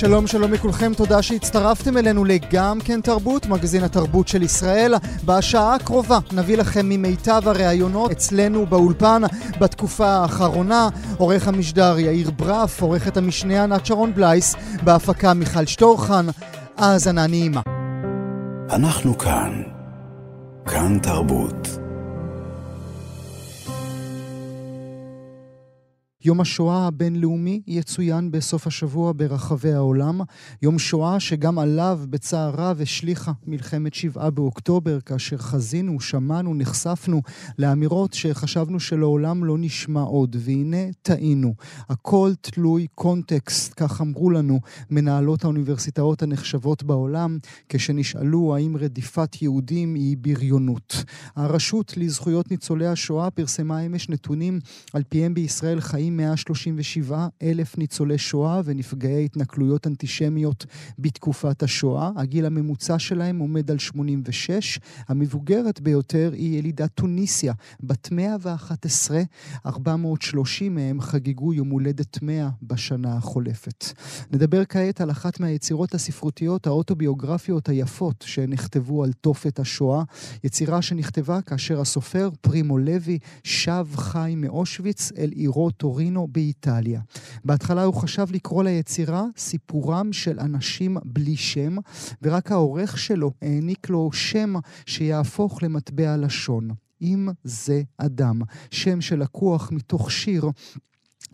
שלום שלום לכולכם, תודה שהצטרפתם אלינו לגם כן תרבות, מגזין התרבות של ישראל. בשעה הקרובה נביא לכם ממיטב הראיונות אצלנו באולפן בתקופה האחרונה. עורך המשדר יאיר ברף, עורכת המשנה ענת שרון בלייס, בהפקה מיכל שטורחן. האזנה נעימה. אנחנו כאן. כאן תרבות. יום השואה הבינלאומי יצוין בסוף השבוע ברחבי העולם. יום שואה שגם עליו בצער רב השליכה מלחמת שבעה באוקטובר, כאשר חזינו, שמענו, נחשפנו לאמירות שחשבנו שלעולם לא נשמע עוד. והנה טעינו. הכל תלוי קונטקסט, כך אמרו לנו מנהלות האוניברסיטאות הנחשבות בעולם, כשנשאלו האם רדיפת יהודים היא בריונות. הרשות לזכויות ניצולי השואה פרסמה אמש נתונים על פיהם בישראל חיים 137 אלף ניצולי שואה ונפגעי התנכלויות אנטישמיות בתקופת השואה. הגיל הממוצע שלהם עומד על 86. המבוגרת ביותר היא ילידת טוניסיה, בת 111. 430 מהם חגגו יום הולדת 100 בשנה החולפת. נדבר כעת על אחת מהיצירות הספרותיות האוטוביוגרפיות היפות שנכתבו על תופת השואה. יצירה שנכתבה כאשר הסופר פרימו לוי שב חי מאושוויץ אל עירו טורינו באיטליה. בהתחלה הוא חשב לקרוא ליצירה סיפורם של אנשים בלי שם, ורק העורך שלו העניק לו שם שיהפוך למטבע לשון. אם זה אדם, שם שלקוח מתוך שיר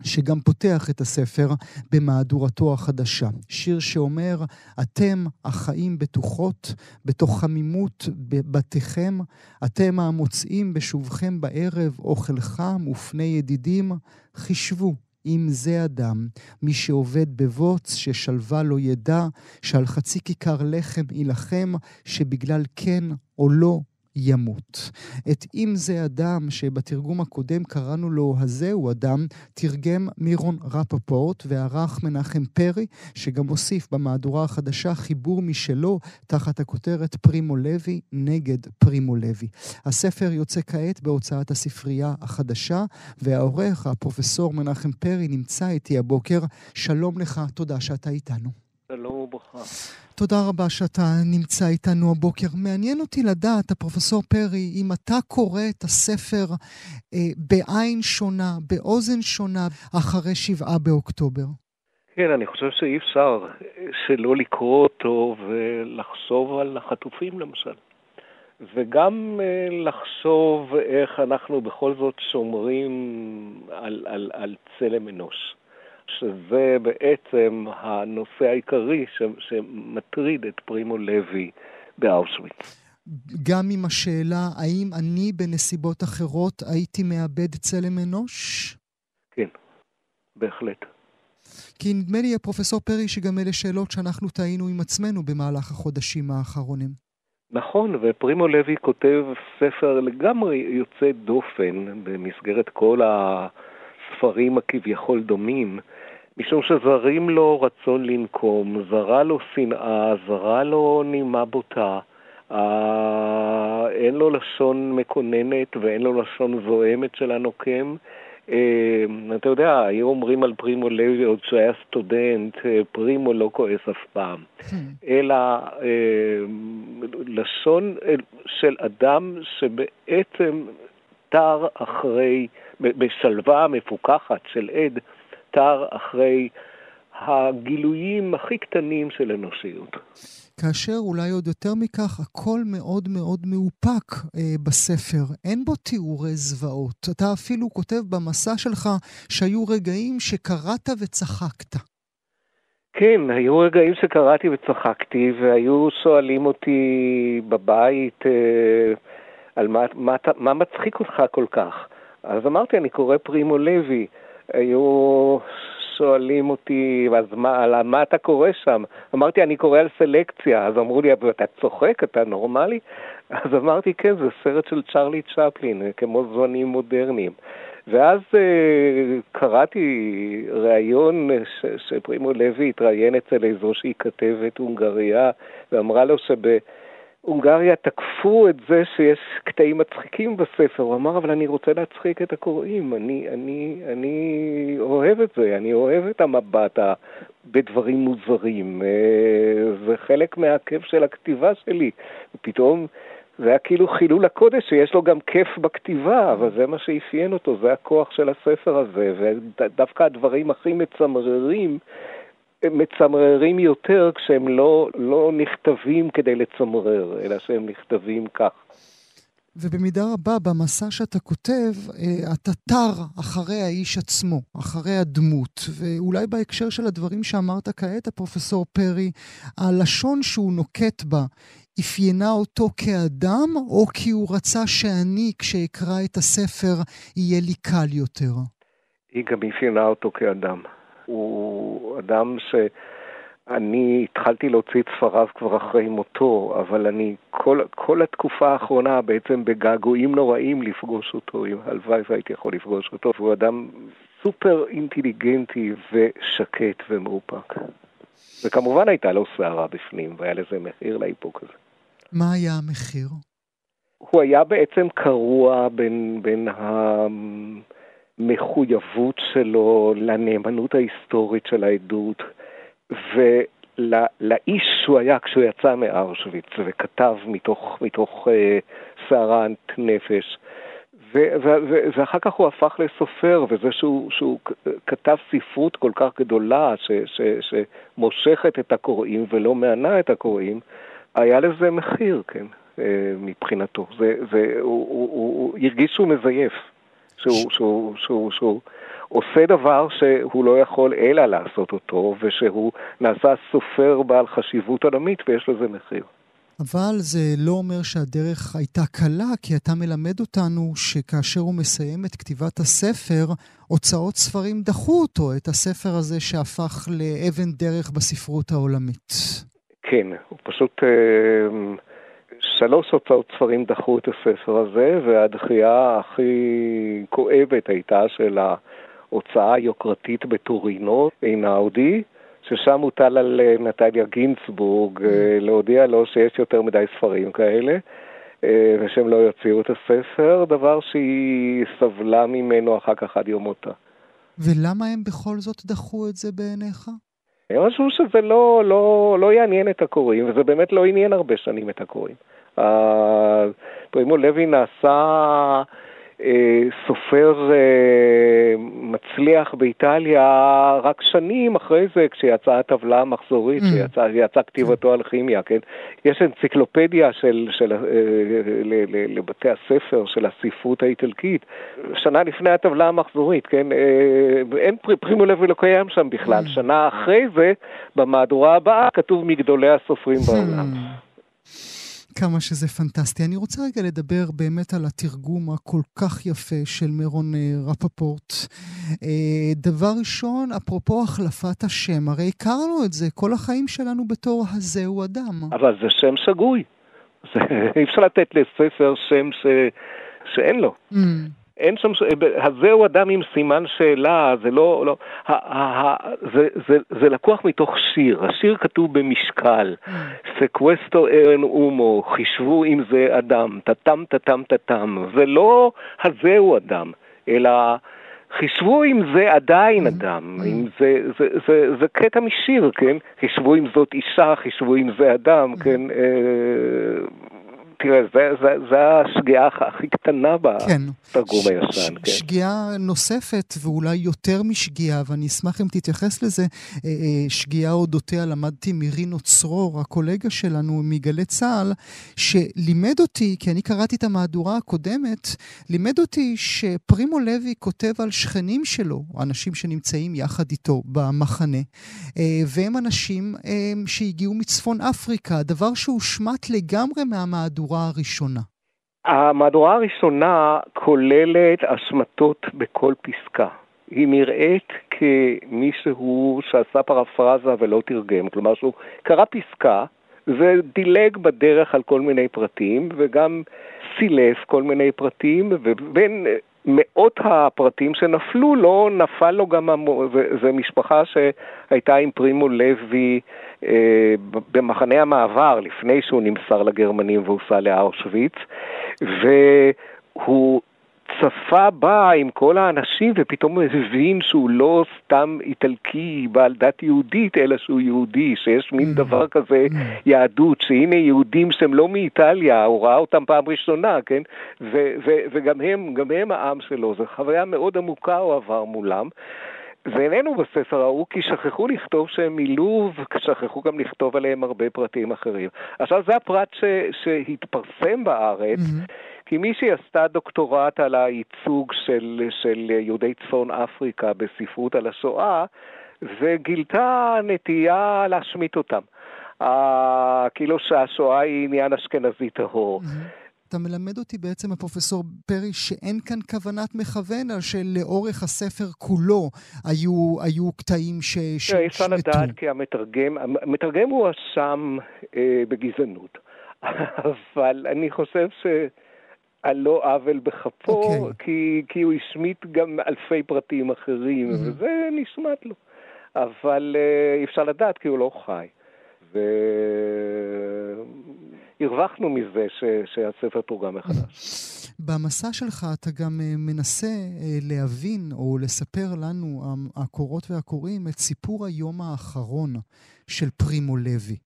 שגם פותח את הספר במהדורתו החדשה. שיר שאומר, אתם החיים בטוחות, בתוך חמימות בבתיכם, אתם המוצאים בשובכם בערב אוכל חם ופני ידידים, חישבו. אם זה אדם, מי שעובד בבוץ, ששלווה לא ידע, שעל חצי כיכר לחם יילחם, שבגלל כן או לא ימות. את אם זה אדם, שבתרגום הקודם קראנו לו הזהו אדם, תרגם מירון רפפורט וערך מנחם פרי, שגם הוסיף במהדורה החדשה חיבור משלו תחת הכותרת פרימו לוי נגד פרימו לוי. הספר יוצא כעת בהוצאת הספרייה החדשה, והעורך, הפרופסור מנחם פרי, נמצא איתי הבוקר. שלום לך, תודה שאתה איתנו. שלום וברכה. תודה רבה שאתה נמצא איתנו הבוקר. מעניין אותי לדעת, הפרופסור פרי, אם אתה קורא את הספר אה, בעין שונה, באוזן שונה, אחרי שבעה באוקטובר. כן, אני חושב שאי אפשר שלא לקרוא אותו ולחשוב על החטופים למשל. וגם אה, לחשוב איך אנחנו בכל זאת שומרים על, על, על צלם אנוש. שזה בעצם הנושא העיקרי ש, שמטריד את פרימו לוי באושוויץ. גם עם השאלה האם אני בנסיבות אחרות הייתי מאבד צלם אנוש? כן, בהחלט. כי נדמה לי, פרופסור פרי, שגם אלה שאלות שאנחנו טעינו עם עצמנו במהלך החודשים האחרונים. נכון, ופרימו לוי כותב ספר לגמרי יוצא דופן במסגרת כל הספרים הכביכול דומים. משום שזרים לו רצון לנקום, זרה לו שנאה, זרה לו נימה בוטה. אה, אין לו לשון מקוננת ואין לו לשון זועמת של הנוקם. אה, אתה יודע, היו אומרים על פרימו לוי עוד שהיה סטודנט, אה, פרימו לא כועס אף פעם. אלא לשון של אדם שבעצם תר אחרי, בשלווה מפוקחת של עד, נסתר אחרי הגילויים הכי קטנים של אנושיות. כאשר אולי עוד יותר מכך, הכל מאוד מאוד מאופק אה, בספר. אין בו תיאורי זוועות. אתה אפילו כותב במסע שלך שהיו רגעים שקראת וצחקת. כן, היו רגעים שקראתי וצחקתי, והיו שואלים אותי בבית אה, על מה, מה, מה מצחיק אותך כל כך. אז אמרתי, אני קורא פרימו לוי. היו שואלים אותי, אז מה, על מה אתה קורא שם? אמרתי, אני קורא על סלקציה. אז אמרו לי, אבל אתה צוחק, אתה נורמלי? אז אמרתי, כן, זה סרט של צ'רלי צ'פלין, כמו זמנים מודרניים. ואז uh, קראתי ראיון ש- שפרימו לוי התראיין אצל איזושהי כתבת הונגריה, ואמרה לו שב... הונגריה תקפו את זה שיש קטעים מצחיקים בספר. הוא אמר, אבל אני רוצה להצחיק את הקוראים, אני, אני, אני אוהב את זה, אני אוהב את המבט בדברים מוזרים. אה, זה חלק מהכיף של הכתיבה שלי. ופתאום זה היה כאילו חילול הקודש שיש לו גם כיף בכתיבה, אבל זה מה שאפיין אותו, זה הכוח של הספר הזה, ודווקא הדברים הכי מצמררים מצמררים יותר כשהם לא, לא נכתבים כדי לצמרר, אלא שהם נכתבים כך. ובמידה רבה במסע שאתה כותב, אה, אתה תר אחרי האיש עצמו, אחרי הדמות, ואולי בהקשר של הדברים שאמרת כעת, הפרופסור פרי, הלשון שהוא נוקט בה, אפיינה אותו כאדם, או כי הוא רצה שאני, כשאקרא את הספר, יהיה לי קל יותר? היא גם אפיינה אותו כאדם. הוא אדם שאני התחלתי להוציא את ספריו כבר אחרי מותו, אבל אני כל, כל התקופה האחרונה בעצם בגעגועים נוראים לפגוש אותו, הלוואי והייתי יכול לפגוש אותו, והוא אדם סופר אינטליגנטי ושקט ומאופק. וכמובן הייתה לו סערה בפנים, והיה לזה מחיר לאיפוק הזה. מה היה המחיר? הוא היה בעצם קרוע בין, בין ה... המחויבות שלו לנאמנות ההיסטורית של העדות ולאיש שהוא היה כשהוא יצא מארשוויץ וכתב מתוך, מתוך אה, סערת נפש. ואחר כך הוא הפך לסופר, וזה שהוא, שהוא כתב ספרות כל כך גדולה ש, ש, שמושכת את הקוראים ולא מענה את הקוראים, היה לזה מחיר, כן, אה, מבחינתו. זה, זה, הוא, הוא, הוא, הוא הרגיש שהוא מזייף. שהוא, שהוא, שהוא, שהוא עושה דבר שהוא לא יכול אלא לעשות אותו, ושהוא נעשה סופר בעל חשיבות עולמית ויש לזה מחיר. אבל זה לא אומר שהדרך הייתה קלה, כי אתה מלמד אותנו שכאשר הוא מסיים את כתיבת הספר, הוצאות ספרים דחו אותו, את הספר הזה שהפך לאבן דרך בספרות העולמית. כן, הוא פשוט... אה, שלוש הוצאות ספרים דחו את הספר הזה, והדחייה הכי כואבת הייתה של ההוצאה היוקרתית בטורינו, אינאודי, ששם הוטל על אה, נטליה גינצבורג אה, mm. להודיע לו שיש יותר מדי ספרים כאלה. אה, ושהם לא יוציאו את הספר, דבר שהיא סבלה ממנו אחר כך עד יום מותה. ולמה הם בכל זאת דחו את זה בעיניך? הם חשבו שזה לא, לא, לא יעניין את הקוראים, וזה באמת לא עניין הרבה שנים את הקוראים. פרימו לוי נעשה אה, סופר אה, מצליח באיטליה רק שנים אחרי זה, כשיצאה הטבלה המחזורית, mm. כשיצאה כתיבתו על כימיה, כן? יש אנציקלופדיה של, של, אה, לבתי הספר של הספרות האיטלקית, שנה לפני הטבלה המחזורית, כן? אין פרימו לוי לא קיים שם בכלל. Mm. שנה אחרי זה, במהדורה הבאה, כתוב מגדולי הסופרים בעולם. כמה שזה פנטסטי. אני רוצה רגע לדבר באמת על התרגום הכל כך יפה של מירון אה, רפפורט. אה, דבר ראשון, אפרופו החלפת השם, הרי הכרנו את זה כל החיים שלנו בתור הזהו אדם. אבל זה שם שגוי. אי אפשר לתת לספר שם ש... שאין לו. Mm. אין שם, הזהו אדם עם סימן שאלה, זה לא, לא, ה, ה, ה, זה, זה, זה לקוח מתוך שיר, השיר כתוב במשקל, סקווסטו ארן אומו, חישבו אם זה אדם, טאטם טאטם טאטם, זה לא הזהו אדם, אלא חישבו אם זה עדיין אדם, אם זה, זה, זה, זה קטע משיר, כן? חישבו אם זאת אישה, חישבו אם זה אדם, כן? אה, תראה, זו השגיאה הכי קטנה בתרגום כן. הישן. כן. שגיאה נוספת, ואולי יותר משגיאה, ואני אשמח אם תתייחס לזה, אה, אה, שגיאה אודותיה למדתי מרינו צרור, הקולגה שלנו מגלי צה"ל, שלימד אותי, כי אני קראתי את המהדורה הקודמת, לימד אותי שפרימו לוי כותב על שכנים שלו, אנשים שנמצאים יחד איתו במחנה, אה, והם אנשים שהגיעו מצפון אפריקה, דבר שהושמט לגמרי מהמהדורה. המהדורה הראשונה? המהדורה הראשונה כוללת השמטות בכל פסקה. היא נראית כמישהו שעשה פרפרזה ולא תרגם, כלומר שהוא קרא פסקה ודילג בדרך על כל מיני פרטים וגם סילף כל מיני פרטים, ובין מאות הפרטים שנפלו לו, נפל לו גם, זו משפחה שהייתה עם פרימו לוי במחנה המעבר לפני שהוא נמסר לגרמנים והוסע לאושוויץ, והוא צפה בה עם כל האנשים ופתאום הבין שהוא לא סתם איטלקי בעל דת יהודית, אלא שהוא יהודי, שיש מין mm. דבר כזה mm. יהדות, שהנה יהודים שהם לא מאיטליה, הוא ראה אותם פעם ראשונה, כן? ו- ו- וגם הם, גם הם העם שלו, זו חוויה מאוד עמוקה הוא עבר מולם. זה איננו בספר ההוא, כי שכחו לכתוב שהם מילאו, ושכחו גם לכתוב עליהם הרבה פרטים אחרים. עכשיו, זה הפרט ש- שהתפרסם בארץ. Mm-hmm. כי מישהי עשתה דוקטורט על הייצוג של, של יהודי צפון אפריקה בספרות על השואה, וגילתה נטייה להשמיט אותם. Uh, כאילו שהשואה היא עניין אשכנזי טהור. אתה מלמד אותי בעצם, הפרופסור פרי, שאין כאן כוונת מכוון, אלא שלאורך הספר כולו היו, היו קטעים שהשמטו. אי אפשר לדעת, כי המתרגם, המתרגם הואשם אה, בגזענות. אבל אני חושב ש... על לא עוול בכפו, okay. אוקיי. כי, כי הוא השמיט גם אלפי פרטים אחרים, mm-hmm. וזה נשמט לו. אבל אי אפשר לדעת כי הוא לא חי. והרווחנו מזה ש... שהספר תורגם מחדש. במסע שלך אתה גם אה, מנסה אה, להבין או לספר לנו, הקוראות והקוראים, את סיפור היום האחרון של פרימו לוי.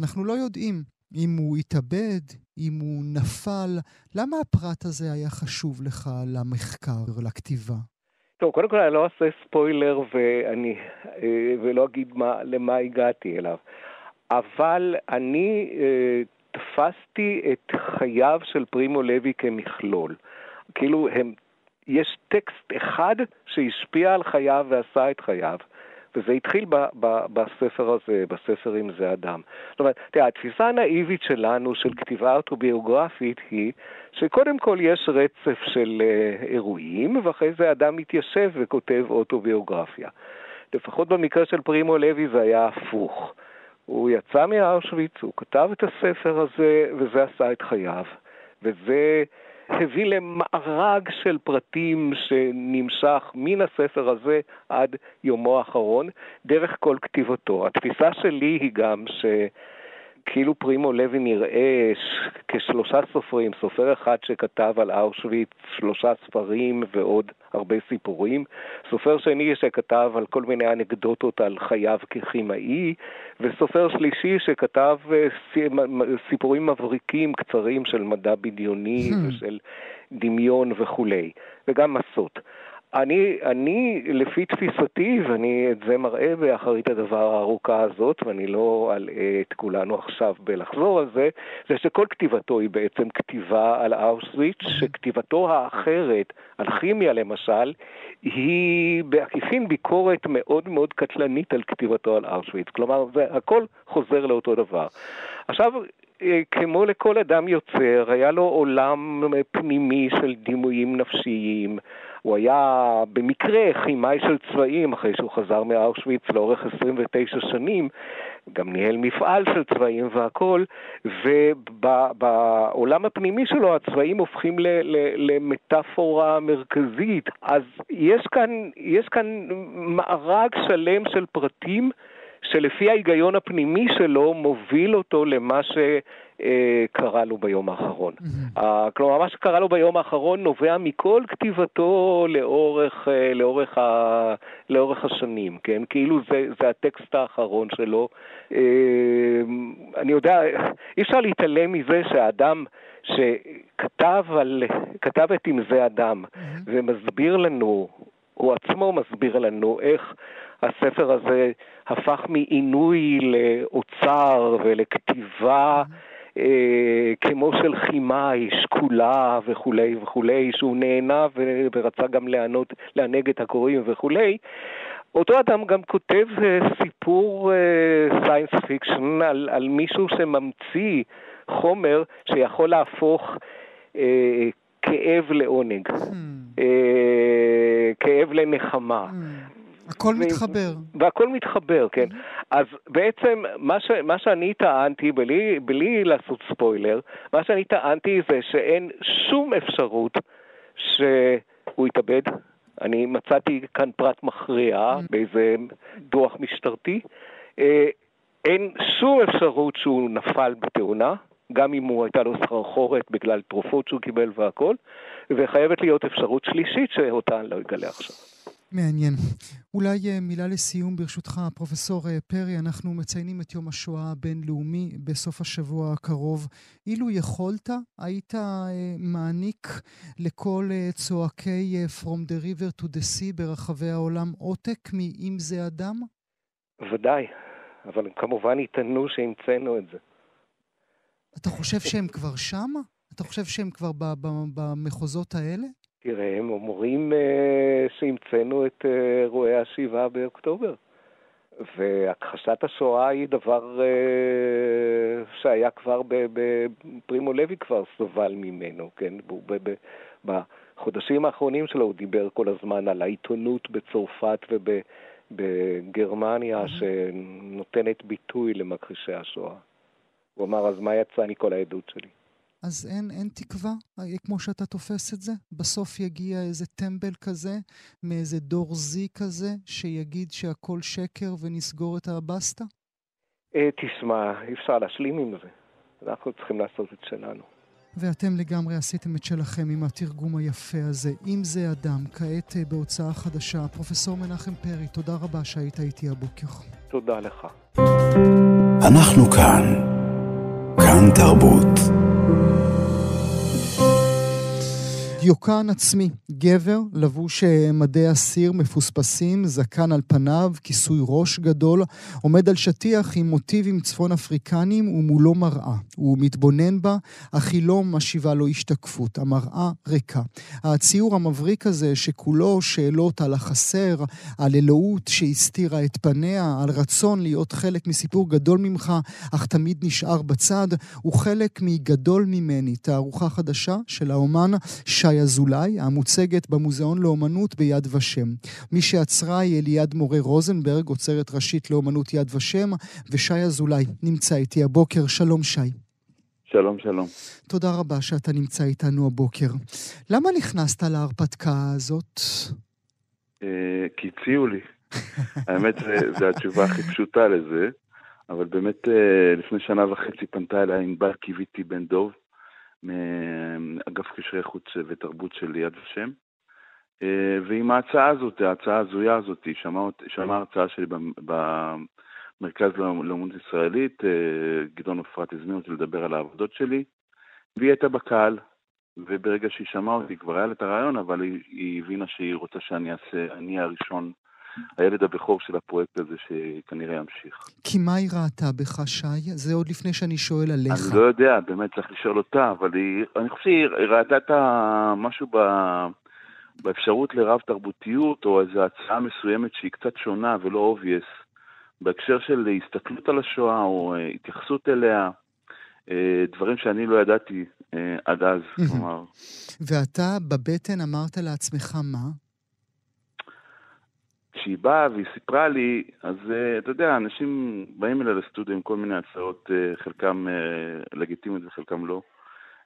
אנחנו לא יודעים אם הוא התאבד, אם הוא נפל. למה הפרט הזה היה חשוב לך למחקר, לכתיבה? טוב, קודם כל אני לא אעשה ספוילר ואני, אה, ולא אגיד מה, למה הגעתי אליו, אבל אני תפסתי את חייו של פרימו לוי כמכלול. כאילו, הם, יש טקסט אחד שהשפיע על חייו ועשה את חייו. וזה התחיל ב, ב, בספר הזה, בספר עם זה אדם. זאת אומרת, תראה, התפיסה הנאיבית שלנו של כתיבה אוטוביוגרפית היא שקודם כל יש רצף של uh, אירועים, ואחרי זה אדם מתיישב וכותב אוטוביוגרפיה. לפחות במקרה של פרימו לוי זה היה הפוך. הוא יצא מאושוויץ, הוא כתב את הספר הזה, וזה עשה את חייו. וזה... הביא למארג של פרטים שנמשך מן הספר הזה עד יומו האחרון, דרך כל כתיבתו. התפיסה שלי היא גם ש... כאילו פרימו לוי נראה כשלושה סופרים, סופר אחד שכתב על אושוויץ שלושה ספרים ועוד הרבה סיפורים, סופר שני שכתב על כל מיני אנקדוטות על חייו ככימאי, וסופר שלישי שכתב אה, סיפורים מבריקים קצרים של מדע בדיוני hmm. ושל דמיון וכולי, וגם מסות. אני, אני, לפי תפיסתי, ואני את זה מראה באחרית הדבר הארוכה הזאת, ואני לא אלאה את כולנו עכשיו בלחזור על זה, זה שכל כתיבתו היא בעצם כתיבה על אושוויץ, שכתיבתו האחרת, על כימיה למשל, היא בעקיפין ביקורת מאוד מאוד קטלנית על כתיבתו על אושוויץ. כלומר, זה הכל חוזר לאותו דבר. עכשיו, אה, כמו לכל אדם יוצר, היה לו עולם פנימי של דימויים נפשיים. הוא היה במקרה כימאי של צבעים, אחרי שהוא חזר מאושוויץ לאורך 29 שנים, גם ניהל מפעל של צבעים והכול, ובעולם הפנימי שלו הצבעים הופכים למטאפורה מרכזית. אז יש כאן, יש כאן מארג שלם של פרטים שלפי ההיגיון הפנימי שלו מוביל אותו למה ש... אה, קרה לו ביום האחרון. Mm-hmm. כלומר, מה שקרה לו ביום האחרון נובע מכל כתיבתו לאורך, אה, לאורך, ה, לאורך השנים, כן? כאילו זה, זה הטקסט האחרון שלו. אני יודע, אי אפשר להתעלם מזה שהאדם שכתב על, כתב את אם זה אדם, mm-hmm. ומסביר לנו, הוא עצמו מסביר לנו איך הספר הזה הפך מעינוי לאוצר ולכתיבה. Mm-hmm. אה, כמו של חימאי, שקולה וכולי וכולי, שהוא נהנה ורצה גם לענות, לענג את הקוראים וכולי. אותו אדם גם כותב אה, סיפור science אה, fiction על, על מישהו שממציא חומר שיכול להפוך אה, כאב לעונג. Hmm. אה, כאב לנחמה. הכל מתחבר. והכל מתחבר, כן. אז בעצם מה, ש, מה שאני טענתי, בלי, בלי לעשות ספוילר, מה שאני טענתי זה שאין שום אפשרות שהוא יתאבד. אני מצאתי כאן פרט מכריע באיזה דוח משטרתי. אה, אין שום אפשרות שהוא נפל בתאונה, גם אם הוא הייתה לו סחרחורת בגלל תרופות שהוא קיבל והכל, וחייבת להיות אפשרות שלישית שאותה אני לא אגלה עכשיו. מעניין. אולי אה, מילה לסיום ברשותך, פרופסור אה, פרי, אנחנו מציינים את יום השואה הבינלאומי בסוף השבוע הקרוב. אילו יכולת, היית אה, מעניק לכל צועקי From the River to the Sea ברחבי העולם עותק מ"אם זה אדם"? ודאי, אבל הם כמובן יטענו שהמצאנו את זה. אתה חושב שהם כבר שם? אתה חושב שהם כבר במחוזות האלה? תראה, הם אומרים uh, שהמצאנו את אה, אירועי uh, השבעה באוקטובר. והכחשת השואה היא דבר uh, שהיה כבר, פרימו לוי כבר סובל ממנו, כן? בחודשים האחרונים שלו הוא דיבר כל הזמן על העיתונות בצרפת ובגרמניה mm-hmm. שנותנת ביטוי למכחישי השואה. הוא אמר, אז מה יצא מכל העדות שלי? אז אין, אין תקווה, אה, כמו שאתה תופס את זה? בסוף יגיע איזה טמבל כזה, מאיזה דור זי כזה, שיגיד שהכל שקר ונסגור את הבסטה? אה, תשמע, אי אפשר להשלים עם זה. אנחנו צריכים לעשות את שלנו. ואתם לגמרי עשיתם את שלכם עם התרגום היפה הזה. אם זה אדם, כעת אה, בהוצאה חדשה. פרופסור מנחם פרי, תודה רבה שהיית איתי הבוקר. תודה לך. אנחנו כאן. כאן תרבות. דיוקן עצמי, גבר, לבוש אה, מדי אסיר מפוספסים, זקן על פניו, כיסוי ראש גדול, עומד על שטיח עם מוטיבים צפון אפריקניים ומולו מראה. הוא מתבונן בה, אך היא לא משיבה לו השתקפות, המראה ריקה. הציור המבריק הזה, שכולו שאלות על החסר, על אלוהות שהסתירה את פניה, על רצון להיות חלק מסיפור גדול ממך, אך תמיד נשאר בצד, הוא חלק מגדול ממני, תערוכה חדשה של האומן שי אזולאי, המוצגת במוזיאון לאומנות ביד ושם. מי שעצרה היא אליעד מורה רוזנברג, עוצרת ראשית לאומנות יד ושם, ושי אזולאי נמצא איתי הבוקר. שלום שי. שלום, שלום. תודה רבה שאתה נמצא איתנו הבוקר. למה נכנסת להרפתקה הזאת? אה, כי הציעו לי. האמת, זו התשובה הכי פשוטה לזה, אבל באמת אה, לפני שנה וחצי פנתה אליי ענבל קיוויתי בן דוב, מאגף קשרי חוץ ותרבות של יד ושם. אה, ועם ההצעה הזאת, ההצעה ההזויה הזאת, שמע הרצאה שלי במרכז לאומנות ישראלית, אה, גדעון אפרת הזמין אותי לדבר על העבודות שלי, והיא הייתה בקהל, וברגע שהיא שמעה אותי, כבר היה לה את הרעיון, אבל היא, היא הבינה שהיא רוצה שאני אעשה, אני הראשון הילד הבכור של הפרויקט הזה שכנראה ימשיך. כי מה היא ראתה בך, שי? זה עוד לפני שאני שואל עליך. אני לא יודע, באמת צריך לשאול אותה, אבל היא, אני חושב שהיא ראתה את משהו ב... באפשרות לרב תרבותיות, או איזו הצעה מסוימת שהיא קצת שונה ולא obvious, בהקשר של הסתכלות על השואה, או אה, התייחסות אליה, אה, דברים שאני לא ידעתי אה, עד אז, כלומר. ואתה בבטן אמרת לעצמך מה? כשהיא באה והיא סיפרה לי, אז אה, אתה יודע, אנשים באים אליה לסטודיו עם כל מיני הצעות, אה, חלקם אה, לגיטימיות וחלקם לא.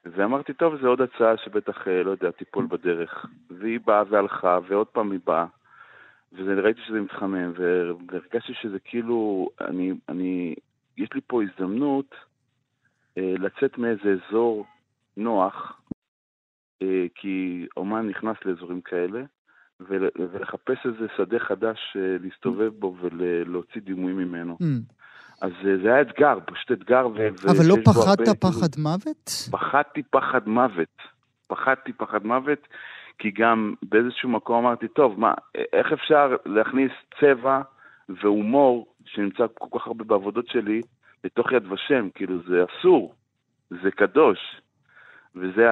ואמרתי, טוב, זו עוד הצעה שבטח, לא יודע, תיפול בדרך. והיא באה והלכה, ועוד פעם היא באה. וראיתי שזה מתחמם, והרגשתי שזה כאילו, אני, אני, יש לי פה הזדמנות uh, לצאת מאיזה אזור נוח, uh, כי אומן נכנס לאזורים כאלה, ולחפש איזה שדה חדש אה, להסתובב בו ולהוציא דימויים ממנו. Mm. אז אה, זה היה אתגר, פשוט אתגר. ו- אבל לא פחדת פחד מוות? פחדתי פחד מוות. פחדתי פחד מוות, כי גם באיזשהו מקום אמרתי, טוב, מה, איך אפשר להכניס צבע והומור, שנמצא כל כך הרבה בעבודות שלי, לתוך יד ושם? כאילו, זה אסור, זה קדוש. וזה,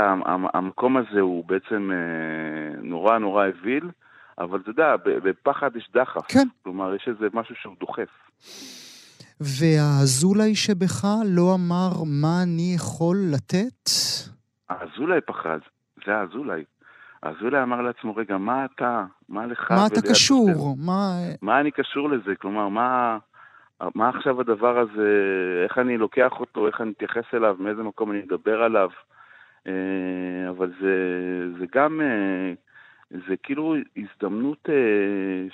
המקום הזה הוא בעצם אה, נורא נורא אוויל, אבל אתה יודע, בפחד יש דחף. כן. כלומר, יש איזה משהו שהוא דוחף. והאזולאי שבך לא אמר מה אני יכול לתת? האזולאי פחד, זה האזולאי. אז אולי אמר לעצמו, רגע, מה אתה, מה לך? מה אתה קשור? מה... מה אני קשור לזה? כלומר, מה, מה עכשיו הדבר הזה, איך אני לוקח אותו, איך אני מתייחס אליו, מאיזה מקום אני מדבר עליו? אה, אבל זה, זה גם, אה, זה כאילו הזדמנות אה,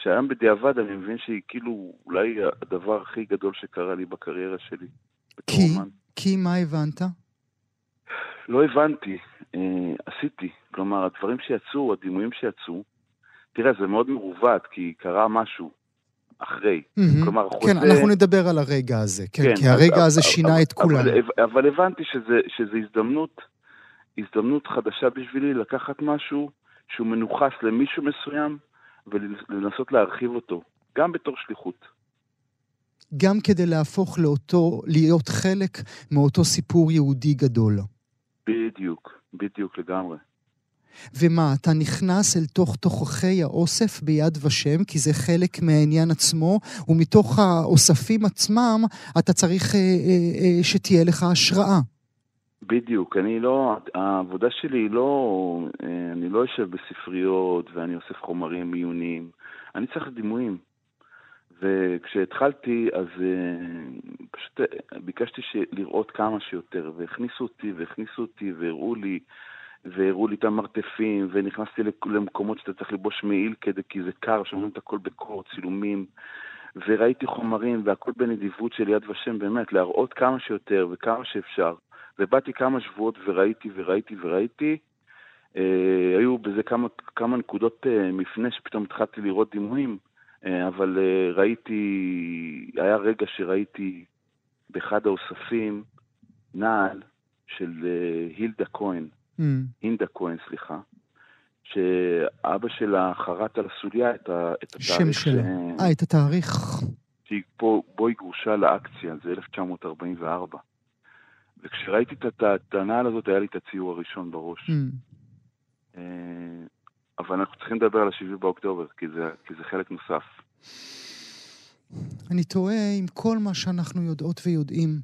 שהיום בדיעבד אני מבין שהיא כאילו אולי הדבר הכי גדול שקרה לי בקריירה שלי. כי? אומן. כי מה הבנת? לא הבנתי, עשיתי. כלומר, הדברים שיצאו, הדימויים שיצאו, תראה, זה מאוד מעוות, כי קרה משהו אחרי. מהמם. כלומר, כן, חוזה- אנחנו נדבר על הרגע הזה, כן, כי אז- הרגע אבל- הזה שינה את אבל- כולנו. אבל, אבל הבנתי שזה, שזה הזדמנות, הזדמנות חדשה בשבילי לקחת משהו שהוא מנוכס למישהו מסוים ולנסות להרחיב אותו, גם בתור שליחות. גם כדי להפוך לאותו, להיות חלק מאותו סיפור יהודי גדול. בדיוק, בדיוק לגמרי. ומה, אתה נכנס אל תוך תוככי האוסף ביד ושם, כי זה חלק מהעניין עצמו, ומתוך האוספים עצמם אתה צריך אה, אה, אה, שתהיה לך השראה. בדיוק, אני לא, העבודה שלי היא לא, אה, אני לא יושב בספריות ואני אוסף חומרים עיוניים, אני צריך דימויים. וכשהתחלתי, אז אה, פשוט אה, ביקשתי לראות כמה שיותר, והכניסו אותי, והכניסו אותי, והראו לי, והראו לי את המרתפים, ונכנסתי למקומות שאתה צריך ללבוש מעיל כדי, כי זה קר, שומעים את הכל בקור, צילומים, וראיתי חומרים, והכל בנדיבות של יד ושם, באמת, להראות כמה שיותר וכמה שאפשר. ובאתי כמה שבועות וראיתי וראיתי וראיתי. אה, היו בזה כמה, כמה נקודות אה, מפנה שפתאום התחלתי לראות דימויים, אה, אבל אה, ראיתי, היה רגע שראיתי באחד האוספים נעל של אה, הילדה כהן, Mm. הינדה כהן, סליחה, שאבא שלה חרט על הסוליה את, ה, את שם התאריך שלה. ש- אה, את התאריך. שהיא פה, בו היא גורשה לאקציה, זה 1944. וכשראיתי את, הנעל הזאת, היה לי את הציור הראשון בראש. Mm. אה, אבל אנחנו צריכים לדבר על ה-7 באוקטובר, כי זה, כי זה חלק נוסף. אני תוהה עם כל מה שאנחנו יודעות ויודעים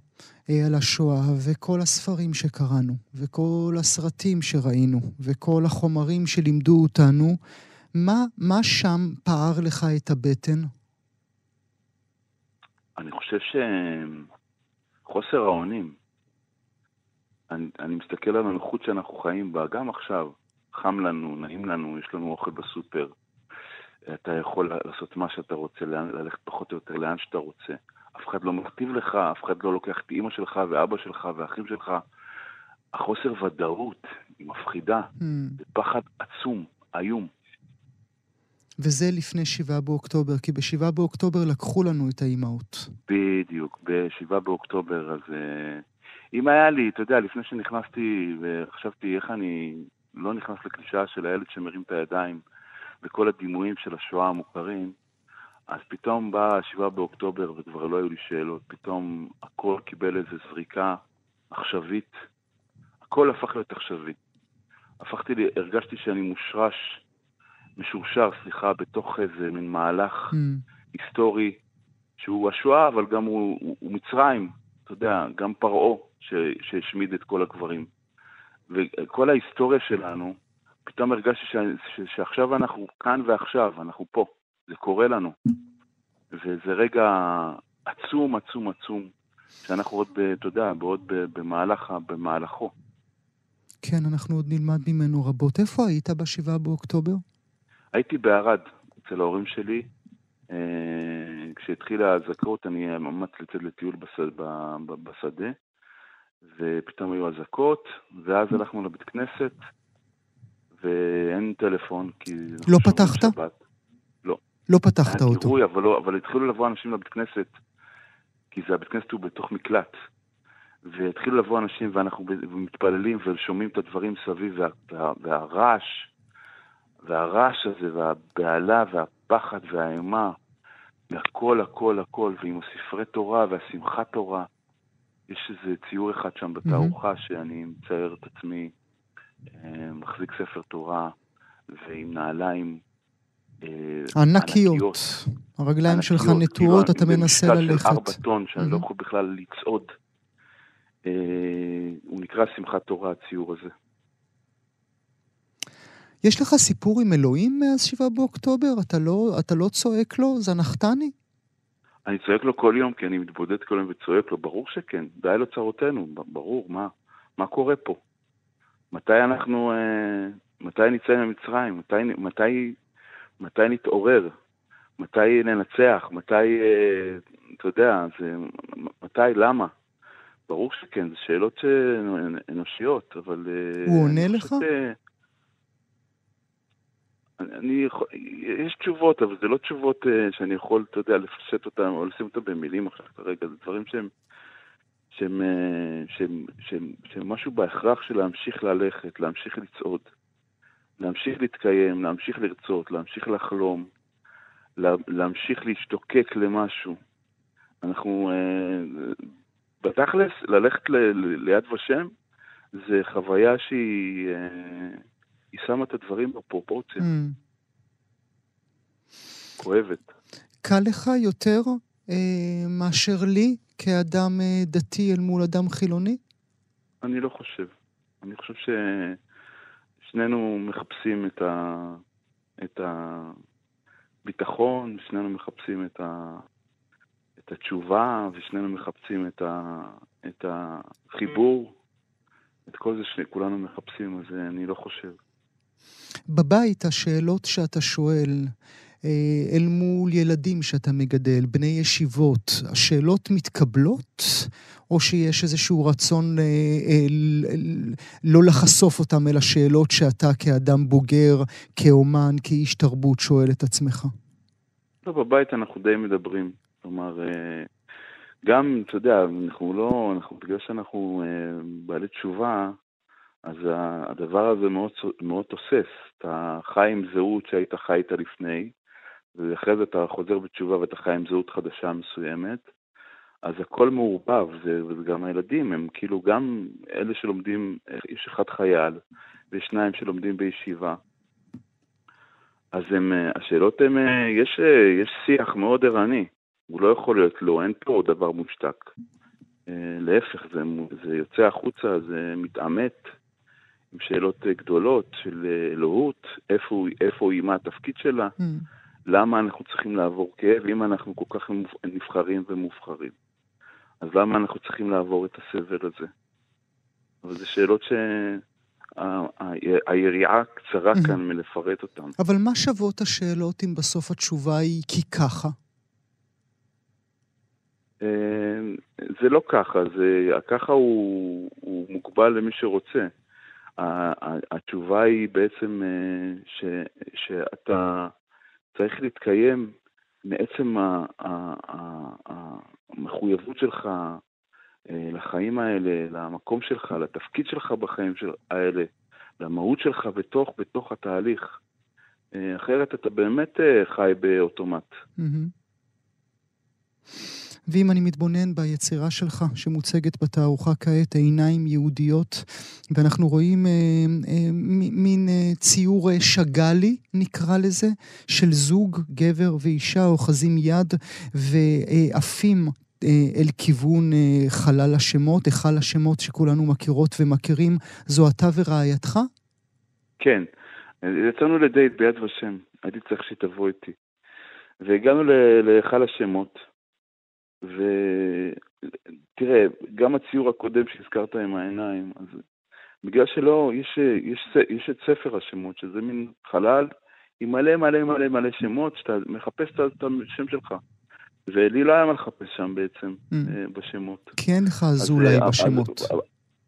אה, על השואה, וכל הספרים שקראנו, וכל הסרטים שראינו, וכל החומרים שלימדו אותנו, מה, מה שם פער לך את הבטן? אני חושב שחוסר האונים, אני, אני מסתכל על הנוחות שאנחנו חיים בה, גם עכשיו, חם לנו, נעים לנו, יש לנו אוכל בסופר, אתה יכול לעשות מה שאתה רוצה, ללכת פחות או יותר לאן שאתה רוצה. אף אחד לא מכתיב לך, אף אחד לא לוקח את אימא שלך ואבא שלך ואחים שלך. החוסר ודאות היא מפחידה, Hmm. זה פחד עצום, איום. וזה לפני שבעה באוקטובר, כי בשבעה באוקטובר לקחו לנו את האימהות. בדיוק, ב-7 באוקטובר, אז אה, אם היה לי, אתה יודע, לפני שנכנסתי וחשבתי איך אני לא נכנס לקלישאה של הילד שמרים את הידיים וכל הדימויים של השואה המוכרים, אז פתאום בא 7 באוקטובר וכבר לא היו לי שאלות, פתאום הכל קיבל איזו זריקה עכשווית, הכל הפך להיות עכשווי. הפכתי, לי, הרגשתי שאני מושרש, משורשר, סליחה, בתוך איזה מין מהלך Hmm. היסטורי שהוא השואה, אבל גם הוא, הוא, הוא מצרים, אתה יודע, גם פרעה שהשמיד את כל הגברים. וכל ההיסטוריה שלנו, פתאום הרגשתי ש, ש, שעכשיו אנחנו כאן ועכשיו, אנחנו פה, זה קורה לנו. וזה רגע עצום, עצום, עצום, שאנחנו עוד, אתה יודע, בעוד במהלך, במהלכו. כן, אנחנו עוד נלמד ממנו רבות. איפה היית בשבעה באוקטובר? הייתי בערד, אצל ההורים שלי. אה, כשהתחילה האזעקות, אני ממש לצאת לטיול בשדה, ופתאום היו אזעקות, ואז הלכנו לבית כנסת, ואין טלפון, כי... לא פתחת? שבת. לא פתחת היה אותו. גירוי, אבל, לא, אבל התחילו לבוא אנשים לבית כנסת, כי זה הבית כנסת הוא בתוך מקלט. והתחילו לבוא אנשים ואנחנו מתפללים ושומעים את הדברים סביב, וה, וה, והרעש, והרעש הזה, והבהלה, והפחד, והאימה, והכל, הכל, הכל, ועם הספרי תורה והשמחת תורה. יש איזה ציור אחד שם בתערוכה שאני מצייר את עצמי, אה, מחזיק ספר תורה, ועם נעליים אה, ענקיות. הרגליים שלך ענקיות, נטועות, כאילו, אתה מנסה במשקל של ללכת. ארבע טון, שאני לא מהמם. יכול בכלל לצעוד. אה, הוא נקרא שמחת תורה, הציור הזה. יש לך סיפור עם אלוהים מאז שבעה באוקטובר? אתה לא, אתה לא צועק לו? זנחתני? אני צועק לו כל יום, כי אני מתבודד כל יום וצועק לו, ברור שכן, די לצרותינו, ברור, מה, מה קורה פה? מתי אנחנו, אה, מתי נצא ממצרים? מתי, מתי, מתי נתעורר? מתי ננצח? מתי, אה, אתה יודע, זה, מתי, למה? ברור שכן, זה שאלות אנושיות, אבל... אה, הוא עונה לך? ש... אני יכול, יש תשובות, אבל זה לא תשובות uh, שאני יכול, אתה יודע, לפשט אותן או לשים אותן במילים עכשיו כרגע, זה דברים שהם, שהם, uh, שהם, שהם, שהם משהו בהכרח של להמשיך ללכת, להמשיך לצעוד, להמשיך להתקיים, להמשיך לרצות, להמשיך לחלום, לה, להמשיך להשתוקק למשהו. אנחנו, uh, בתכלס, ללכת ל, ל, ליד ושם, זה חוויה שהיא... היא שמה את הדברים בפרופורציה. Mm. כואבת. קל לך יותר אה, מאשר לי כאדם אה, דתי אל מול אדם חילוני? אני לא חושב. אני חושב ששנינו מחפשים את, ה... את הביטחון, שנינו מחפשים את, ה... את התשובה, ושנינו מחפשים את, ה... את החיבור. את כל זה שכולנו מחפשים, אז אני לא חושב. בבית השאלות שאתה שואל אה, אל מול ילדים שאתה מגדל, בני ישיבות, השאלות מתקבלות? או שיש איזשהו רצון אה, אה, לא לחשוף אותם אל השאלות שאתה כאדם בוגר, כאומן, כאיש תרבות שואל את עצמך? לא, בבית אנחנו די מדברים. כלומר, גם, אתה יודע, אנחנו לא, אנחנו, בגלל שאנחנו בעלי תשובה, אז הדבר הזה מאוד, מאוד תוסס. אתה חי עם זהות שהיית חי איתה לפני, ואחרי זה אתה חוזר בתשובה ואתה חי עם זהות חדשה מסוימת, אז הכל מעורבב, וגם הילדים הם כאילו גם אלה שלומדים, יש אחד חייל ושניים שלומדים בישיבה. אז הם, השאלות הן, יש, יש שיח מאוד ערני, הוא לא יכול להיות לא, אין פה דבר מושתק. להפך, זה, זה יוצא החוצה, זה מתעמת, עם שאלות אה, גדולות של אה, אלוהות, איפה, איפה היא, מה התפקיד שלה, mm. למה אנחנו צריכים לעבור כאב אם אנחנו כל כך נבחרים ומובחרים. אז למה אנחנו צריכים לעבור את הסבל הזה? אבל זה שאלות שהיריעה קצרה mm-hmm. כאן מלפרט אותן. אבל מה שוות השאלות אם בסוף התשובה היא כי ככה? אה, זה לא ככה, זה, ככה הוא, הוא מוגבל למי שרוצה. התשובה היא בעצם אה, ש, שאתה צריך להתקיים מעצם המחויבות שלך אה, לחיים האלה, למקום שלך, לתפקיד שלך בחיים האלה, למהות שלך בתוך, בתוך התהליך. אה, אחרת אתה באמת חי באוטומט. Mm-hmm. ואם אני מתבונן ביצירה שלך, שמוצגת בתערוכה כעת, עיניים יהודיות, ואנחנו רואים אה, אה, מין אה, ציור אה, שגאלי, נקרא לזה, של זוג, גבר ואישה, אוחזים יד ועפים אה, אל כיוון אה, חלל השמות, היכל השמות שכולנו מכירות ומכירים, זו אתה ורעייתך? כן. יצאנו לדייט ביד ושם, הייתי צריך שתבוא איתי. והגענו להיכל השמות, ותראה, גם הציור הקודם שהזכרת עם העיניים, אז בגלל שלא, יש, יש, יש את ספר השמות, שזה מין חלל עם מלא מלא מלא מלא שמות, שאתה מחפש את השם שלך. ולי לא היה מה לחפש שם בעצם, mm. אה, בשמות. כי אין לך אזולאי אה, בשמות. אז,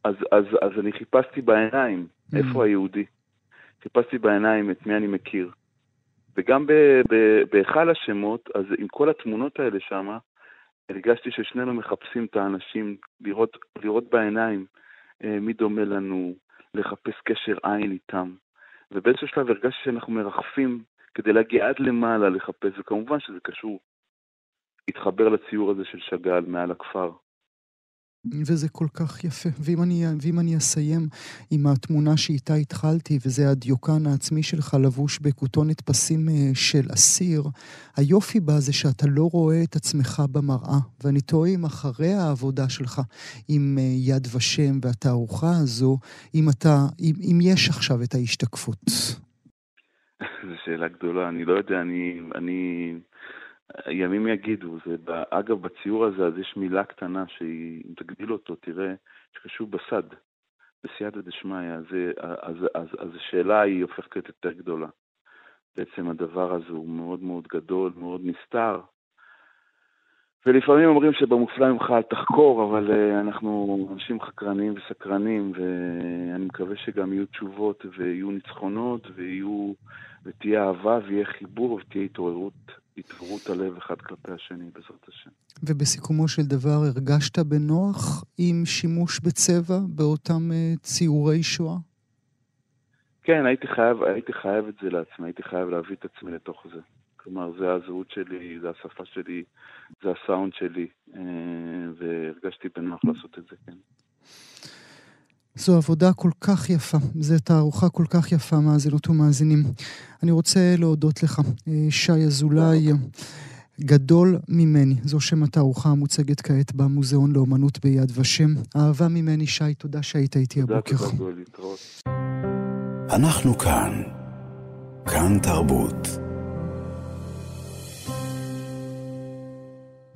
אז, אז, אז אני חיפשתי בעיניים, mm. איפה היהודי. חיפשתי בעיניים את מי אני מכיר. וגם בהיכל השמות, אז עם כל התמונות האלה שם, הרגשתי ששנינו מחפשים את האנשים, לראות, לראות בעיניים אה, מי דומה לנו, לחפש קשר עין איתם. ובאיזשהו שלב הרגשתי שאנחנו מרחפים כדי להגיע עד למעלה לחפש, וכמובן שזה קשור, התחבר לציור הזה של שאגאל מעל הכפר. וזה כל כך יפה. ואם אני, ואם אני אסיים עם התמונה שאיתה התחלתי, וזה הדיוקן העצמי שלך לבוש בכותונת פסים אה, של אסיר, היופי בה זה שאתה לא רואה את עצמך במראה. ואני תוהה אם אחרי העבודה שלך עם אה, יד ושם והתערוכה הזו, אם אתה, אם, אם יש עכשיו את ההשתקפות. זו שאלה גדולה, אני לא יודע, אני... ימים יגידו, זה, אגב, בציור הזה אז יש מילה קטנה שהיא, אם תגדיל אותו, תראה, שחשוב בסד, בסייעתא דשמיא, אז, אז, אז, אז השאלה היא הופכת להיות יותר גדולה. בעצם הדבר הזה הוא מאוד מאוד גדול, מאוד נסתר, ולפעמים אומרים שבמופלא ממך אל תחקור, אבל uh, אנחנו אנשים חקרנים וסקרנים, ואני מקווה שגם יהיו תשובות ויהיו ניצחונות, ויהיו, ותהיה אהבה ויהיה חיבור ותהיה התעוררות, התעוררות הלב אחד כלפי השני, בעזרת השם. ובסיכומו של דבר הרגשת בנוח עם שימוש בצבע באותם uh, ציורי שואה? כן, הייתי חייב, הייתי חייב את זה לעצמי, הייתי חייב להביא את עצמי לתוך זה. כלומר, זה הזהות שלי, זה השפה שלי, זה הסאונד שלי, אה, והרגשתי בנוח לעשות את זה, כן. זו עבודה כל כך יפה, זו תערוכה כל כך יפה, מאזינות ומאזינים. אני רוצה להודות לך, אה, שי אזולאי. גדול ממני, זו שם התערוכה המוצגת כעת במוזיאון לאומנות ביד ושם. אהבה ממני, שי, תודה שהיית איתי הבוקר. תודה, תודה, להתראות. אנחנו כאן. כאן תרבות.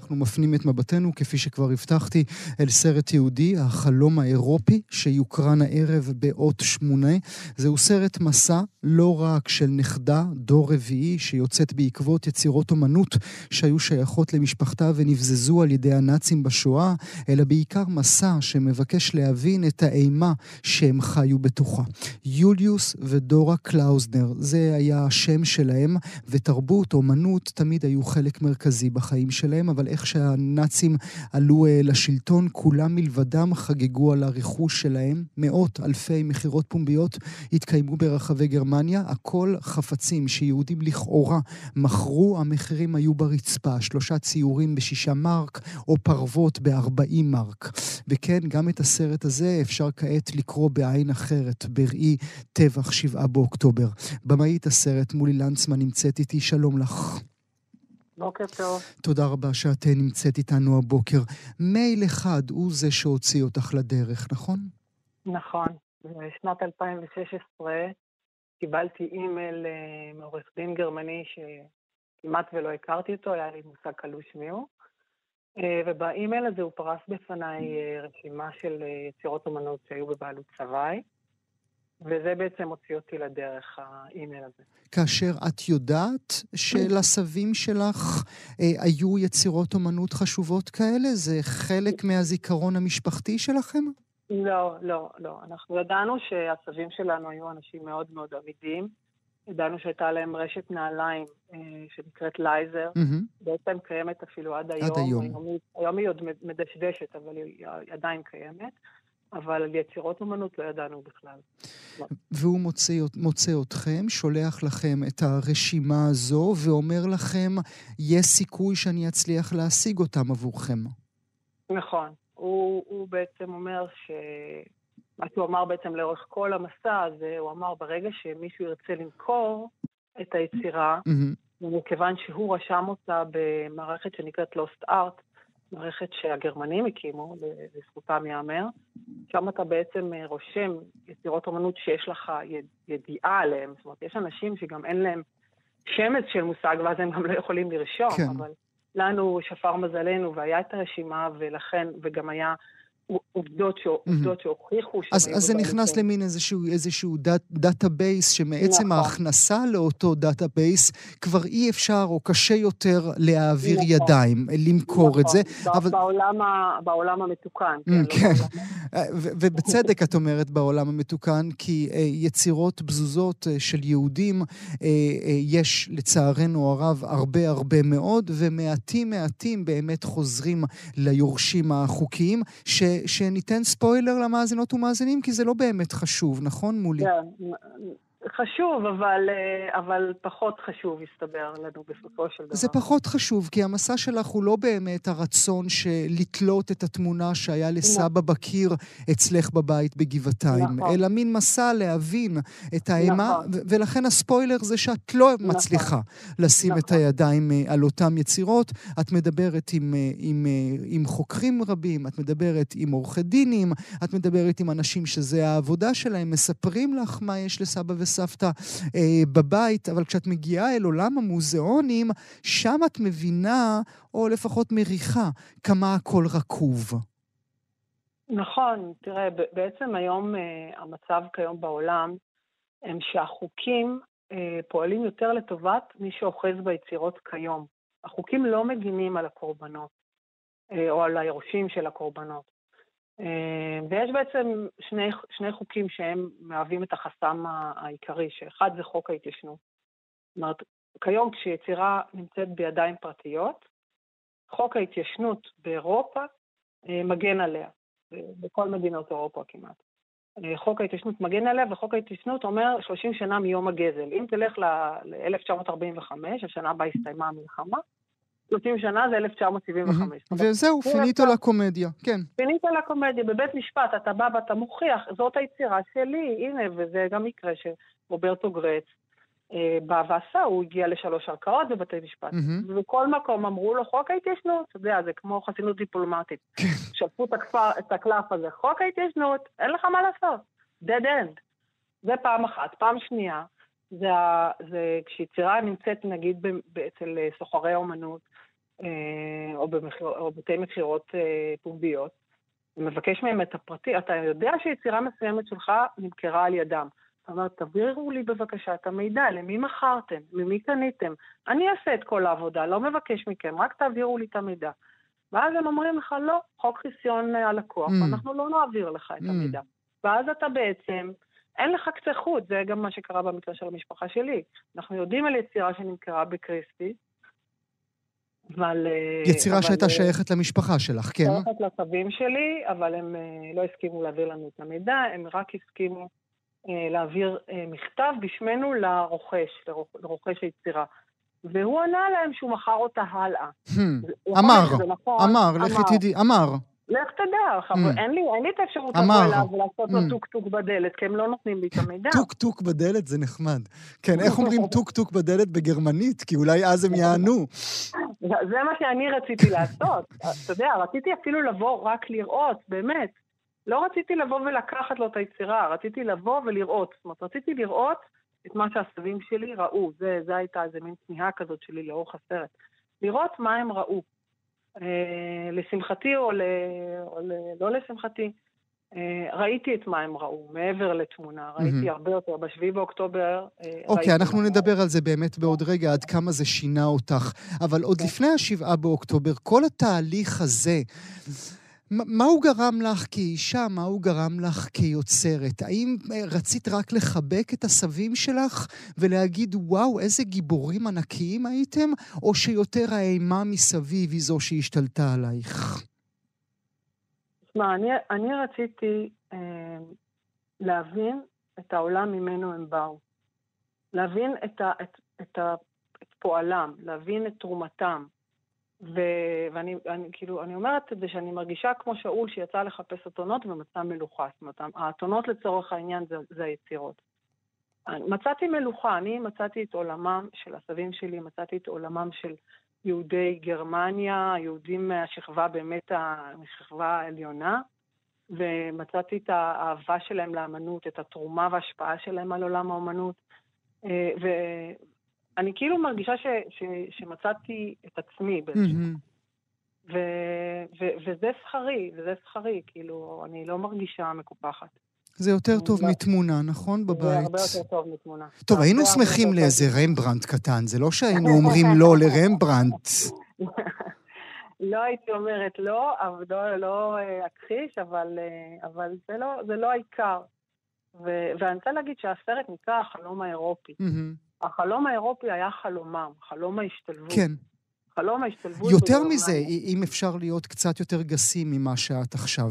אנחנו מפנים את מבטנו, כפי שכבר הבטחתי, אל סרט יהודי, החלום האירופי, שיוקרן הערב באות שמונה. זהו סרט מסע לא רק של נכדה, דור רביעי, שיוצאת בעקבות יצירות אומנות שהיו שייכות למשפחתה ונבזזו על ידי הנאצים בשואה, אלא בעיקר מסע שמבקש להבין את האימה שהם חיו בתוכה. יוליוס ודורה קלאוזנר, זה היה השם שלהם, ותרבות, אומנות, תמיד היו חלק מרכזי בחיים שלהם, אבל איך שהנאצים עלו אה, לשלטון, כולם מלבדם חגגו על הרכוש שלהם. מאות אלפי מכירות פומביות התקיימו ברחבי גרמניה, הכל חפצים שיהודים לכאורה מכרו, המחירים היו ברצפה. שלושה ציורים בשישה מרק, או פרוות בארבעים מרק. וכן, גם את הסרט הזה אפשר כעת לקרוא בעין אחרת, בראי טבח שבעה באוקטובר. במאית הסרט מולי לנצמן נמצאת איתי, שלום לך. בוקר טוב. תודה רבה שאת נמצאת איתנו הבוקר. מייל אחד הוא זה שהוציא אותך לדרך, נכון? נכון. בשנת 2016 קיבלתי אימייל אה, מעורך דין גרמני שכמעט ולא הכרתי אותו, היה לי מושג קלוש מיהו. אה, ובאימייל הזה הוא פרס בפניי אה, רשימה של יצירות אמנות שהיו בבעלות סבי. וזה בעצם הוציא אותי לדרך, האימייל הזה. כאשר את יודעת שלסבים שלך אה, היו יצירות אומנות חשובות כאלה? זה חלק מהזיכרון המשפחתי שלכם? לא, לא, לא. אנחנו ידענו שהסבים שלנו היו אנשים מאוד מאוד עמידים. ידענו שהייתה להם רשת נעליים אה, שנקראת לייזר. Mm-hmm. בעצם קיימת אפילו עד היום. עד היום. היום, היום היא עוד מדשדשת, אבל היא עדיין קיימת. אבל על יצירות אומנות לא ידענו בכלל. והוא מוצא, מוצא אתכם, שולח לכם את הרשימה הזו ואומר לכם, יש סיכוי שאני אצליח להשיג אותם עבורכם. נכון. הוא, הוא בעצם אומר ש... מה שהוא אמר בעצם לאורך כל המסע הזה, הוא אמר ברגע שמישהו ירצה למכור את היצירה, mm-hmm. ומכיוון שהוא רשם אותה במערכת שנקראת Lost Art, מערכת שהגרמנים הקימו, לזכותם ייאמר, שם אתה בעצם אה, רושם יצירות אומנות שיש לך ידיעה עליהן. זאת אומרת, יש אנשים שגם אין להם שמץ של מושג, ואז הם גם לא יכולים לרשום, כן. אבל לנו שפר מזלנו, והיה את הרשימה, ולכן, וגם היה עובדות, ש... עובדות שהוכיחו אז, אז זה נכנס למין איזשהו, איזשהו data, database, שמעצם נכון. ההכנסה לאותו database כבר אי אפשר או קשה יותר להעביר נכון. ידיים, למכור נכון. את זה. אבל... בעולם, ה... בעולם המתוקן. כן. לא כן. לא ובצדק את אומרת בעולם המתוקן, כי אה, יצירות בזוזות אה, של יהודים אה, יש לצערנו הרב הרבה הרבה מאוד, ומעטים מעטים באמת חוזרים ליורשים החוקיים. ש... שניתן ספוילר למאזינות ומאזינים, כי זה לא באמת חשוב, נכון, מולי? כן, חשוב, אבל, אה, אבל פחות חשוב, הסתבר לנו בסופו של דבר. זה פחות חשוב, כי המסע שלך הוא לא באמת הרצון לתלות את התמונה שהיה לסבא נכון. בקיר אצלך בבית בגבעתיים, נכון. אלא מין מסע להבין את האימה, נכון. ולכן הספוילר זה שאת לא נכון. מצליחה לשים נכון. את הידיים אה, על אותן יצירות. את מדברת עם, אה, עם, עם חוקרים רבים, את מדברת עם עורכי דינים, את מדברת עם אנשים שזה העבודה שלהם, מספרים לך מה יש לסבא וסבא. סבתא אה, בבית, אבל כשאת מגיעה אל עולם המוזיאונים, שם את מבינה, או לפחות מריחה, כמה הכל רקוב. נכון, תראה, בעצם היום, אה, המצב כיום בעולם, הם שהחוקים אה, פועלים יותר לטובת מי שאוחז ביצירות כיום. החוקים לא מגינים על הקורבנות, אה, או על היורשים של הקורבנות. ויש בעצם שני, שני חוקים שהם מהווים את החסם העיקרי, שאחד זה חוק ההתיישנות. זאת אומרת, כיום כשיצירה נמצאת בידיים פרטיות, חוק ההתיישנות באירופה מגן עליה. בכל מדינות אירופה כמעט. אה, חוק ההתיישנות מגן עליה, וחוק ההתיישנות אומר 30 שנה מיום הגזל. אם תלך ל-1945, השנה בה הסתיימה המלחמה, 30 שנה זה 1975. וזהו, finito la commedia, כן. finito la commedia, בבית משפט אתה בא ואתה מוכיח, זאת היצירה שלי, הנה, וזה גם מקרה שרוברטו גרץ אה, בא ועשה, הוא הגיע לשלוש ערכאות בבתי משפט. ובכל מקום אמרו לו, חוק ההתיישנות, אתה יודע, זה כמו חסינות דיפלומטית. כן. שלפו את, הכפר, את הקלף הזה, חוק ההתיישנות, אין לך מה לעשות. dead end. זה פעם אחת. פעם שנייה, זה, זה כשיצירה נמצאת נגיד אצל אה, סוחרי אומנות, או, במחיר, או בתי מכירות פומביות, ומבקש מהם את הפרטי, אתה יודע שיצירה מסוימת שלך נמכרה על ידם. זאת אומרת, תעבירו לי בבקשה את המידע, למי מכרתם, ממי קניתם. אני אעשה את כל העבודה, לא מבקש מכם, רק תעבירו לי את המידע. ואז הם אומרים לך, לא, חוק חיסיון הלקוח, mm. אנחנו לא נעביר לך את mm. המידע. ואז אתה בעצם, אין לך קצה חוט, זה גם מה שקרה במקרה של המשפחה שלי. אנחנו יודעים על יצירה שנמכרה בקריסטי, אבל... אה, יצירה אבל, שהייתה אה, שייכת למשפחה שלך, כן? שייכת לסבים שלי, אבל הם אה, לא הסכימו להעביר לנו את המידע, הם רק הסכימו להעביר מכתב בשמנו לרוכש, לרוכש היצירה. והוא ענה להם שהוא מכר אותה הלאה. Hmm. אמר, נכון, אמר, לכי תדעי, אמר. לך תדע, hmm. אין לי את האפשרות לבוא אליו ולעשות לו hmm. טוק-טוק בדלת, כי הם לא נותנים לי את המידע. טוק-טוק בדלת זה נחמד. כן, איך אומרים טוק-טוק בדלת בגרמנית? כי אולי אז הם יענו. זה מה שאני רציתי לעשות. אתה יודע, רציתי אפילו לבוא רק לראות, באמת. לא רציתי לבוא ולקחת לו את היצירה, רציתי לבוא ולראות. זאת אומרת, רציתי לראות את מה שהסבים שלי ראו. זה, זה הייתה איזה מין תמיהה כזאת שלי לאורך הסרט. לראות מה הם ראו. אה, לשמחתי או, ל, או ל, לא לשמחתי, ראיתי את מה הם ראו, מעבר לתמונה, ראיתי mm-hmm. הרבה יותר. בשביעי באוקטובר... אה, אוקיי, okay, אנחנו נדבר על זה באמת בעוד רגע, עד כמה זה שינה אותך. אבל עוד okay. כן. לפני השבעה באוקטובר, כל התהליך הזה... מה הוא גרם לך כאישה? מה הוא גרם לך כיוצרת? האם אה, רצית רק לחבק את הסבים שלך ולהגיד, וואו, איזה גיבורים ענקיים הייתם? או שיותר האימה מסביב היא זו שהשתלטה עלייך? תשמע, אני, אני רציתי אה, להבין את העולם ממנו הם באו. להבין את, ה, את, את, ה, את פועלם, להבין את תרומתם. ו- ואני אני, כאילו, אני אומרת את זה שאני מרגישה כמו שאול שיצא לחפש אתונות ומצא מלוכה. זאת אומרת, האתונות לצורך העניין זה, זה היצירות. מצאתי מלוכה, אני מצאתי את עולמם של הסבים שלי, מצאתי את עולמם של יהודי גרמניה, יהודים מהשכבה באמת, השכבה העליונה, ומצאתי את האהבה שלהם לאמנות, את התרומה וההשפעה שלהם על עולם האמנות. אה, אני כאילו מרגישה ש, ש, שמצאתי את עצמי באיזשהו... ו, ו, וזה שכרי, וזה שכרי, כאילו, אני לא מרגישה מקופחת. זה יותר טוב. מתמונה, נכון? בבית. זה הרבה יותר טוב מתמונה. טוב, היינו שמחים לאיזה רמברנדט קטן, זה לא שהיינו אומרים לא לרמברנדט. לא הייתי אומרת לא, אבל לא, לא אה, אכחיש, אבל, אה, אבל זה, לא, לא העיקר. ואני רוצה להגיד שהסרט נקרא החלום האירופי. החלום האירופי היה חלומם, חלום ההשתלבות. כן. חלום ההשתלבות... יותר מזה, אם אפשר להיות קצת יותר גסים ממה שאת עכשיו.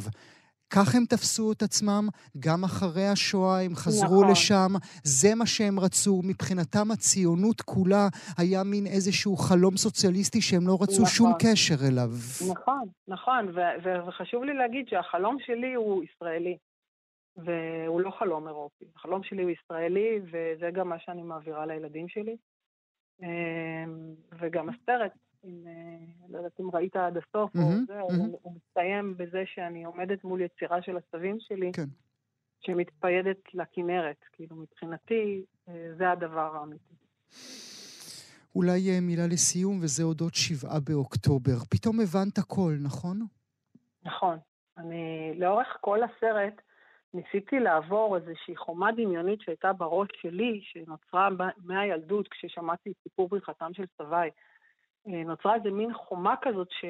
כך הם תפסו את עצמם, גם אחרי השואה הם חזרו נכון. לשם, זה מה שהם רצו. מבחינתם הציונות כולה היה מין איזשהו חלום סוציאליסטי שהם לא רצו נכון. שום קשר אליו. נכון, נכון, וחשוב לי להגיד שהחלום שלי הוא ישראלי. והוא לא חלום אירופי. החלום שלי הוא ישראלי, וזה גם מה שאני מעבירה לילדים שלי. אמ, וגם הסרט, אם, אה, לא יודעת אם ראית עד הסוף, mm-hmm, או זה, mm-hmm. הוא, הוא מסתיים בזה שאני עומדת מול יצירה של הסבים שלי, כן. שמתפיידת לכנרת. כאילו, מבחינתי, אה, זה הדבר האמיתי. אולי אה, מילה לסיום, וזה אודות שבעה באוקטובר. פתאום הבנת הכל, נכון? נכון. אני, לאורך כל הסרט, ניסיתי לעבור איזושהי חומה דמיונית שהייתה בראש שלי, שנוצרה מהילדות כששמעתי את סיפור בריחתם של סביי. אה, נוצרה איזה מין חומה כזאת ש,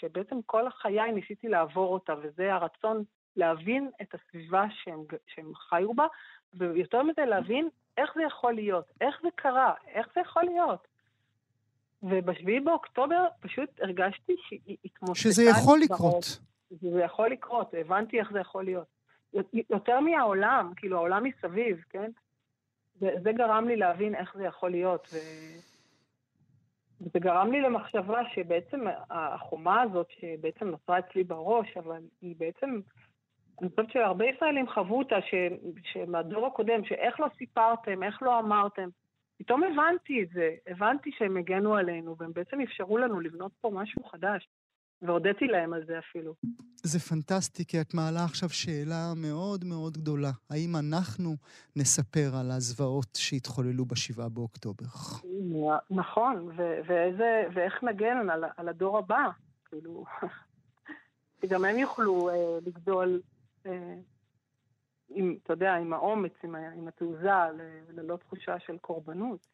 שבעצם כל חיי ניסיתי לעבור אותה, וזה הרצון להבין את הסביבה שהם, שהם חיו בה, ויותר מזה להבין איך זה יכול להיות, איך זה קרה, איך זה יכול להיות. ובשביעי באוקטובר פשוט הרגשתי שהיא התמוססה. שזה יכול לקרות. זה יכול לקרות, הבנתי איך זה יכול להיות. יותר מהעולם, כאילו העולם מסביב, כן? זה, זה גרם לי להבין איך זה יכול להיות. ו... וזה גרם לי למחשבה שבעצם החומה הזאת, שבעצם נוצרה אצלי בראש, אבל היא בעצם, אני חושבת שהרבה ישראלים חוו אותה, ש, שמהדור הקודם, שאיך לא סיפרתם, איך לא אמרתם, פתאום הבנתי את זה, הבנתי שהם הגנו עלינו, והם בעצם אפשרו לנו לבנות פה משהו חדש. והודיתי להם על זה אפילו. זה פנטסטי, כי את מעלה עכשיו שאלה מאוד מאוד גדולה. האם אנחנו נספר על הזוועות שהתחוללו בשבעה באוקטובר? נכון, ואיזה, ואיך נגן על, על הדור הבא, כאילו, שגם הם יוכלו אה, לגדול, אה, עם, אתה יודע, עם האומץ, עם, עם התעוזה, ללא תחושה של קורבנות.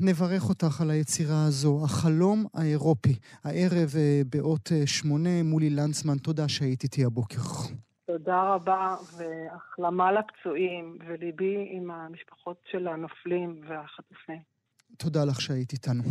נברך אותך על היצירה הזו, החלום האירופי, הערב אה, באות אה, שמונה, מולי לנצמן, תודה שהיית איתי הבוקר. תודה רבה, והחלמה לפצועים, וליבי עם המשפחות של הנופלים והחטופים. תודה לך שהיית איתנו.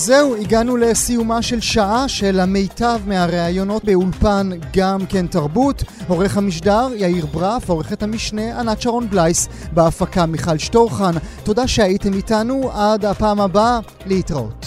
זהו, הגענו לסיומה של שעה של המיטב מהראיונות באולפן גם כן תרבות. עורך המשדר יאיר ברף, עורכת המשנה ענת שרון בלייס, בהפקה מיכל שטורחן. תודה שהייתם איתנו, עד הפעם הבאה, להתראות.